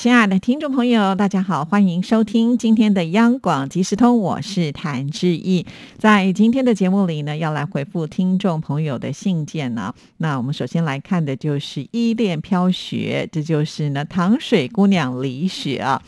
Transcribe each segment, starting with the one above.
亲爱的听众朋友，大家好，欢迎收听今天的央广即时通，我是谭志毅。在今天的节目里呢，要来回复听众朋友的信件呢。那我们首先来看的就是依恋飘雪，这就是呢糖水姑娘李雪啊。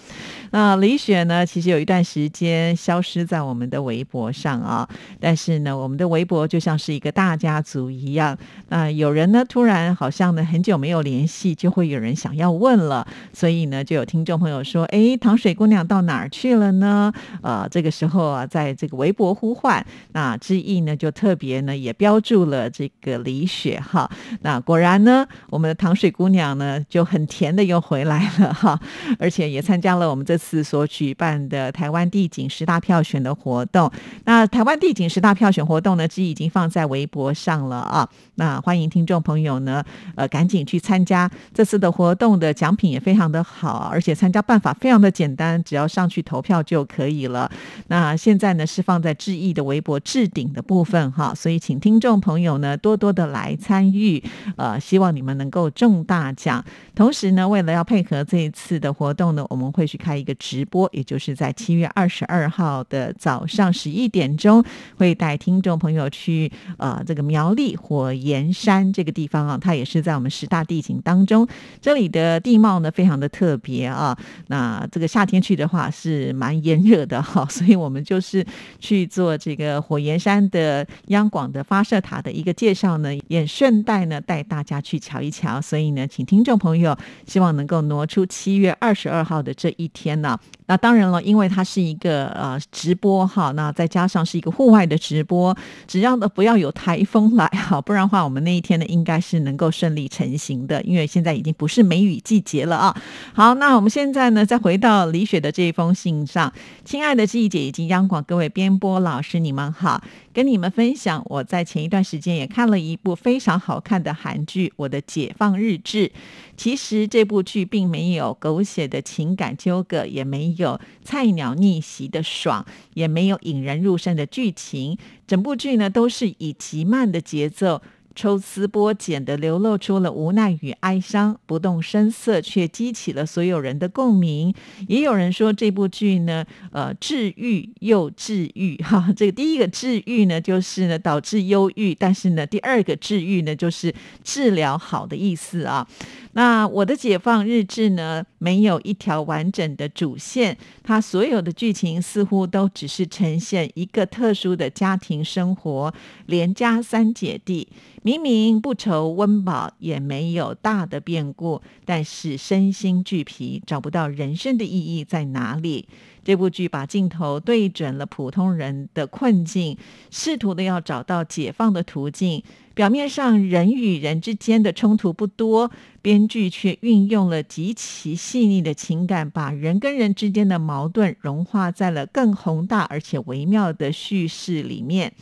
那李雪呢，其实有一段时间消失在我们的微博上啊，但是呢，我们的微博就像是一个大家族一样。那有人呢，突然好像呢很久没有联系，就会有人想要问了，所以呢，就有听众朋友说：“哎，糖水姑娘到哪儿去了呢？”呃，这个时候啊，在这个微博呼唤，那之意呢，就特别呢也标注了这个李雪哈。那果然呢，我们的糖水姑娘呢就很甜的又回来了哈，而且也参加了我们这。次所举办的台湾地景十大票选的活动，那台湾地景十大票选活动呢，其实已经放在微博上了啊。那欢迎听众朋友呢，呃，赶紧去参加这次的活动的奖品也非常的好，而且参加办法非常的简单，只要上去投票就可以了。那现在呢是放在志毅的微博置顶的部分哈，所以请听众朋友呢多多的来参与，呃，希望你们能够中大奖。同时呢，为了要配合这一次的活动呢，我们会去开一个。直播，也就是在七月二十二号的早上十一点钟，会带听众朋友去呃这个苗栗火焰山这个地方啊，它也是在我们十大地景当中。这里的地貌呢非常的特别啊，那这个夏天去的话是蛮炎热的哈，所以我们就是去做这个火焰山的央广的发射塔的一个介绍呢，也顺带呢带大家去瞧一瞧。所以呢，请听众朋友希望能够挪出七月二十二号的这一天。那那当然了，因为它是一个呃直播哈，那再加上是一个户外的直播，只要呢不要有台风来哈，不然的话我们那一天呢应该是能够顺利成行的，因为现在已经不是梅雨季节了啊。好，那我们现在呢再回到李雪的这一封信上，亲爱的季姐以及央广各位编播老师，你们好。跟你们分享，我在前一段时间也看了一部非常好看的韩剧《我的解放日志》。其实这部剧并没有狗血的情感纠葛，也没有菜鸟逆袭的爽，也没有引人入胜的剧情。整部剧呢，都是以极慢的节奏。抽丝剥茧的流露出了无奈与哀伤，不动声色却激起了所有人的共鸣。也有人说这部剧呢，呃，治愈又治愈。哈，这个第一个治愈呢，就是呢导致忧郁；但是呢，第二个治愈呢，就是治疗好的意思啊。那我的解放日志呢，没有一条完整的主线，它所有的剧情似乎都只是呈现一个特殊的家庭生活，连家三姐弟。明明不愁温饱，也没有大的变故，但是身心俱疲，找不到人生的意义在哪里。这部剧把镜头对准了普通人的困境，试图的要找到解放的途径。表面上人与人之间的冲突不多，编剧却运用了极其细腻的情感，把人跟人之间的矛盾融化在了更宏大而且微妙的叙事里面。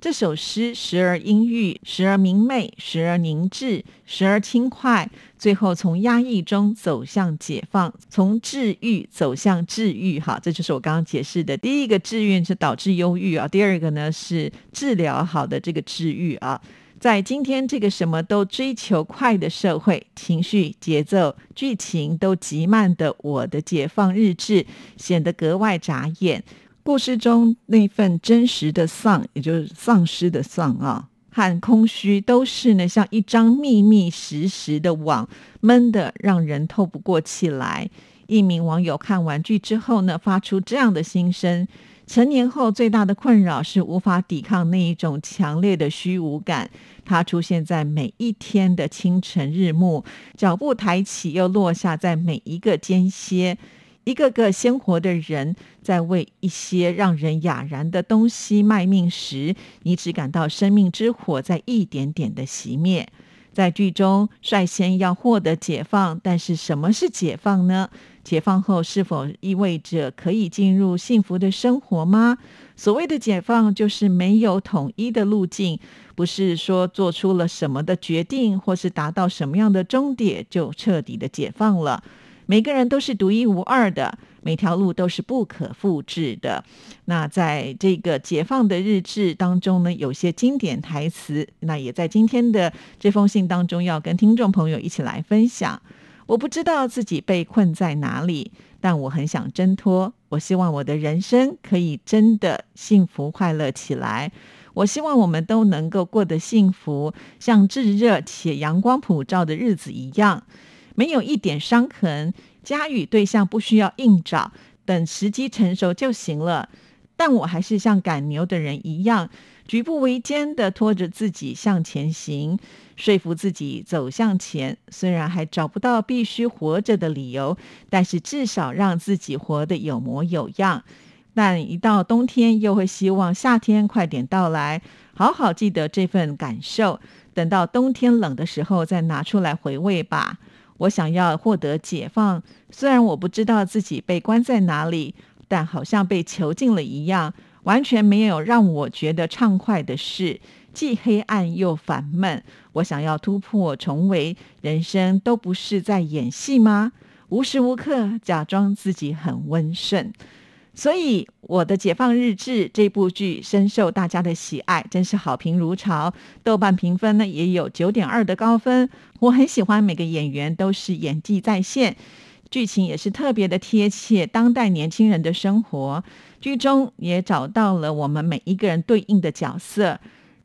这首诗时而阴郁，时而明媚，时而凝滞，时而轻快，最后从压抑中走向解放，从治愈走向治愈。哈，这就是我刚刚解释的。第一个治愈是导致忧郁啊，第二个呢是治疗好的这个治愈啊。在今天这个什么都追求快的社会，情绪、节奏、剧情都极慢的我的解放日志，显得格外扎眼。故事中那份真实的丧，也就是丧失的丧啊，和空虚，都是呢像一张密密实实的网，闷的让人透不过气来。一名网友看完剧之后呢，发出这样的心声：成年后最大的困扰是无法抵抗那一种强烈的虚无感，它出现在每一天的清晨日暮，脚步抬起又落下在每一个间歇。一个个鲜活的人在为一些让人哑然的东西卖命时，你只感到生命之火在一点点的熄灭。在剧中率先要获得解放，但是什么是解放呢？解放后是否意味着可以进入幸福的生活吗？所谓的解放，就是没有统一的路径，不是说做出了什么的决定，或是达到什么样的终点就彻底的解放了。每个人都是独一无二的，每条路都是不可复制的。那在这个解放的日志当中呢，有些经典台词，那也在今天的这封信当中要跟听众朋友一起来分享。我不知道自己被困在哪里，但我很想挣脱。我希望我的人生可以真的幸福快乐起来。我希望我们都能够过得幸福，像炙热且阳光普照的日子一样，没有一点伤痕。家与对象不需要硬找，等时机成熟就行了。但我还是像赶牛的人一样，举步维艰的拖着自己向前行。说服自己走向前，虽然还找不到必须活着的理由，但是至少让自己活得有模有样。但一到冬天，又会希望夏天快点到来，好好记得这份感受。等到冬天冷的时候，再拿出来回味吧。我想要获得解放，虽然我不知道自己被关在哪里，但好像被囚禁了一样，完全没有让我觉得畅快的事。既黑暗又烦闷，我想要突破重围。人生都不是在演戏吗？无时无刻假装自己很温顺。所以，我的《解放日志》这部剧深受大家的喜爱，真是好评如潮。豆瓣评分呢也有九点二的高分。我很喜欢每个演员都是演技在线，剧情也是特别的贴切当代年轻人的生活。剧中也找到了我们每一个人对应的角色。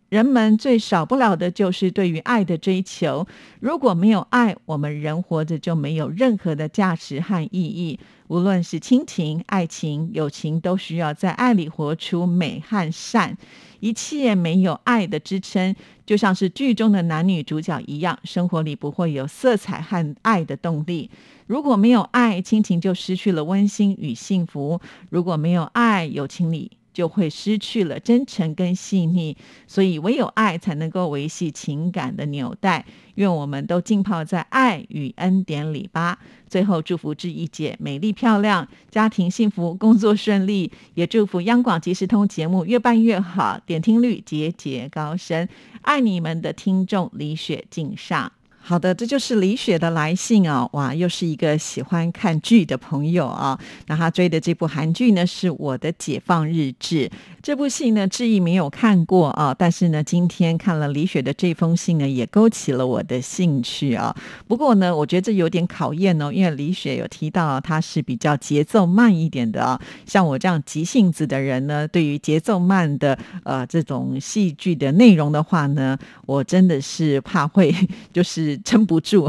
人们最少不了的就是对于爱的追求。如果没有爱，我们人活着就没有任何的价值和意义。无论是亲情、爱情、友情，都需要在爱里活出美和善。一切没有爱的支撑，就像是剧中的男女主角一样，生活里不会有色彩和爱的动力。如果没有爱，亲情就失去了温馨与幸福；如果没有爱，友情里。就会失去了真诚跟细腻，所以唯有爱才能够维系情感的纽带。愿我们都浸泡在爱与恩典里吧。最后祝福志毅姐美丽漂亮，家庭幸福，工作顺利，也祝福央广即时通节目越办越好，点听率节节高升。爱你们的听众李雪敬上。好的，这就是李雪的来信啊！哇，又是一个喜欢看剧的朋友啊。那他追的这部韩剧呢，是我的《解放日志》。这部戏呢，志毅没有看过啊，但是呢，今天看了李雪的这封信呢，也勾起了我的兴趣啊。不过呢，我觉得这有点考验哦，因为李雪有提到她是比较节奏慢一点的啊。像我这样急性子的人呢，对于节奏慢的呃这种戏剧的内容的话呢，我真的是怕会 就是。撑不住，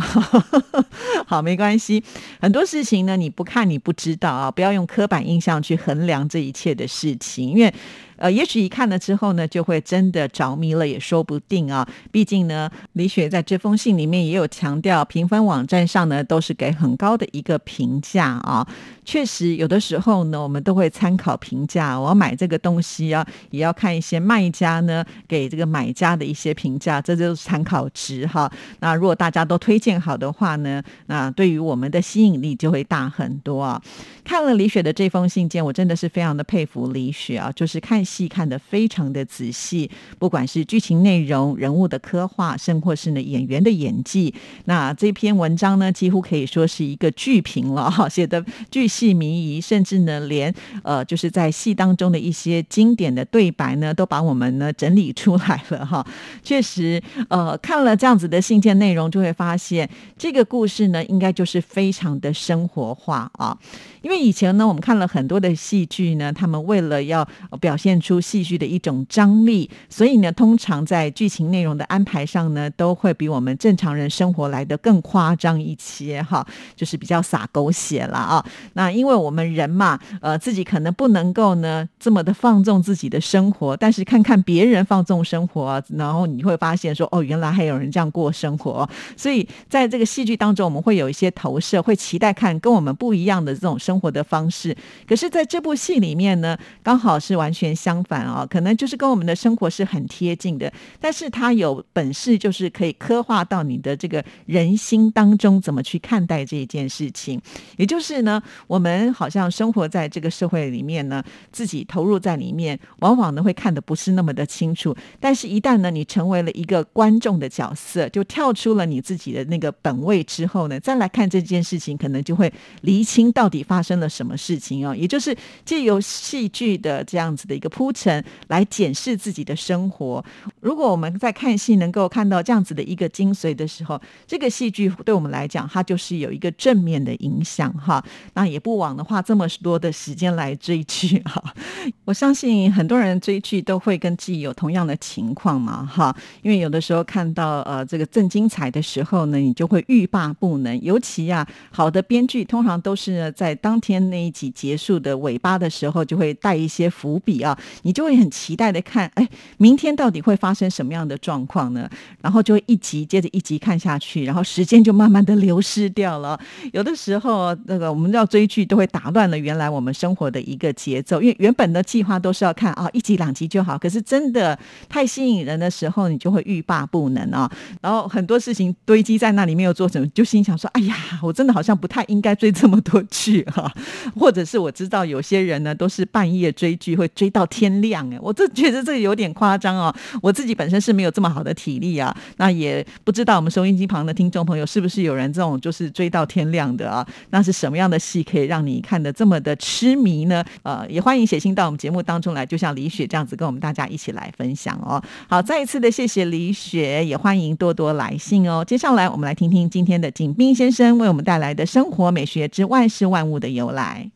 好，没关系。很多事情呢，你不看你不知道啊，不要用刻板印象去衡量这一切的事情，因为。呃，也许一看了之后呢，就会真的着迷了，也说不定啊。毕竟呢，李雪在这封信里面也有强调，评分网站上呢都是给很高的一个评价啊。确实，有的时候呢，我们都会参考评价。我要买这个东西啊，也要看一些卖家呢给这个买家的一些评价，这就是参考值哈。那如果大家都推荐好的话呢，那对于我们的吸引力就会大很多啊。看了李雪的这封信件，我真的是非常的佩服李雪啊，就是看。戏看得非常的仔细，不管是剧情内容、人物的刻画，甚或是呢演员的演技，那这篇文章呢几乎可以说是一个剧评了哈，写的巨细靡遗，甚至呢连呃就是在戏当中的一些经典的对白呢都把我们呢整理出来了哈。确实，呃看了这样子的信件内容，就会发现这个故事呢应该就是非常的生活化啊。因为以前呢我们看了很多的戏剧呢，他们为了要表现出戏剧的一种张力，所以呢，通常在剧情内容的安排上呢，都会比我们正常人生活来的更夸张一些，哈，就是比较洒狗血了啊。那因为我们人嘛，呃，自己可能不能够呢这么的放纵自己的生活，但是看看别人放纵生活，然后你会发现说，哦，原来还有人这样过生活。所以在这个戏剧当中，我们会有一些投射，会期待看跟我们不一样的这种。生活的方式。可是，在这部戏里面呢，刚好是完全相反啊，可能就是跟我们的生活是很贴近的。但是，他有本事，就是可以刻画到你的这个人心当中，怎么去看待这一件事情。也就是呢，我们好像生活在这个社会里面呢，自己投入在里面，往往呢会看得不是那么的清楚。但是，一旦呢你成为了一个观众的角色，就跳出了你自己的那个本位之后呢，再来看这件事情，可能就会厘清到底发发生了什么事情哦。也就是借由戏剧的这样子的一个铺陈，来检视自己的生活。如果我们在看戏能够看到这样子的一个精髓的时候，这个戏剧对我们来讲，它就是有一个正面的影响哈。那也不枉的话这么多的时间来追剧哈。我相信很多人追剧都会跟自己有同样的情况嘛哈。因为有的时候看到呃这个正精彩的时候呢，你就会欲罢不能。尤其啊，好的编剧通常都是在当当天那一集结束的尾巴的时候，就会带一些伏笔啊，你就会很期待的看，哎，明天到底会发生什么样的状况呢？然后就会一集接着一集看下去，然后时间就慢慢的流失掉了。有的时候，那个我们要追剧都会打乱了原来我们生活的一个节奏，因为原本的计划都是要看啊一集两集就好，可是真的太吸引人的时候，你就会欲罢不能啊。然后很多事情堆积在那里没有做什么，就心想说，哎呀，我真的好像不太应该追这么多剧 或者是我知道有些人呢都是半夜追剧会追到天亮哎，我这觉得这个有点夸张哦。我自己本身是没有这么好的体力啊，那也不知道我们收音机旁的听众朋友是不是有人这种就是追到天亮的啊？那是什么样的戏可以让你看的这么的痴迷呢？呃，也欢迎写信到我们节目当中来，就像李雪这样子跟我们大家一起来分享哦。好，再一次的谢谢李雪，也欢迎多多来信哦。接下来我们来听听今天的景斌先生为我们带来的生活美学之万事万物的由来。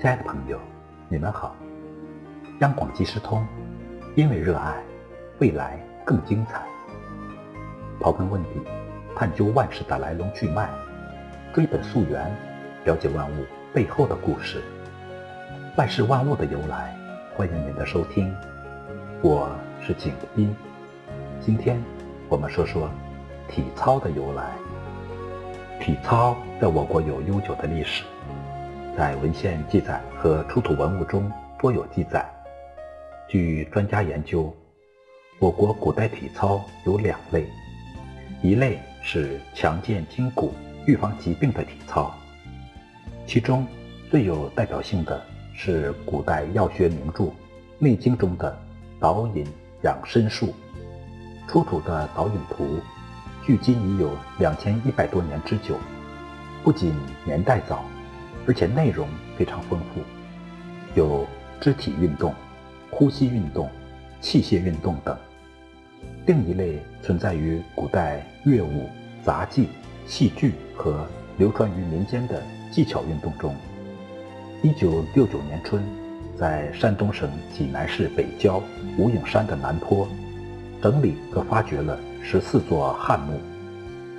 亲爱的朋友，你们好！央广即时通，因为热爱，未来更精彩。刨根问底，探究万事的来龙去脉，追本溯源，了解万物背后的故事。万事万物的由来，欢迎您的收听。我是景斌，今天我们说说体操的由来。体操在我国有悠久的历史。在文献记载和出土文物中多有记载。据专家研究，我国古代体操有两类，一类是强健筋骨、预防疾病的体操，其中最有代表性的是古代药学名著《内经》中的导引养生术。出土的导引图，距今已有两千一百多年之久，不仅年代早。而且内容非常丰富，有肢体运动、呼吸运动、器械运动等。另一类存在于古代乐舞、杂技、戏剧和流传于民间的技巧运动中。一九六九年春，在山东省济南市北郊无影山的南坡，整理和发掘了十四座汉墓，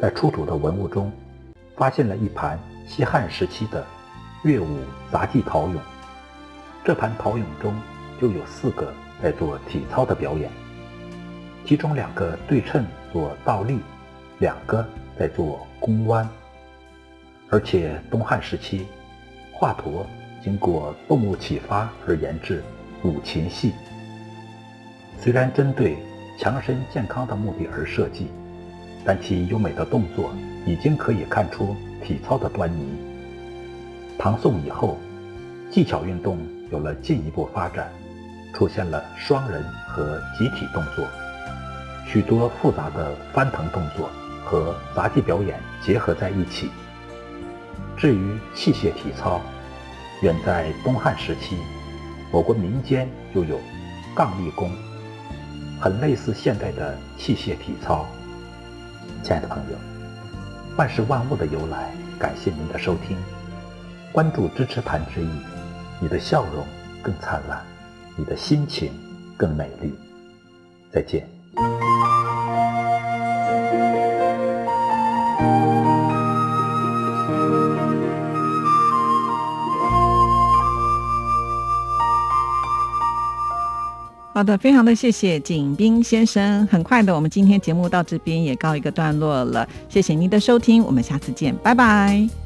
在出土的文物中，发现了一盘西汉时期的。乐舞杂技陶俑，这盘陶俑中就有四个在做体操的表演，其中两个对称做倒立，两个在做弓弯。而且东汉时期，华佗经过动物启发而研制五禽戏，虽然针对强身健康的目的而设计，但其优美的动作已经可以看出体操的端倪。唐宋以后，技巧运动有了进一步发展，出现了双人和集体动作，许多复杂的翻腾动作和杂技表演结合在一起。至于器械体操，远在东汉时期，我国民间就有杠立功，很类似现代的器械体操。亲爱的朋友，万事万物的由来，感谢您的收听。关注支持谭之意，你的笑容更灿烂，你的心情更美丽。再见。好的，非常的谢谢景斌先生。很快的，我们今天节目到这边也告一个段落了，谢谢您的收听，我们下次见，拜拜。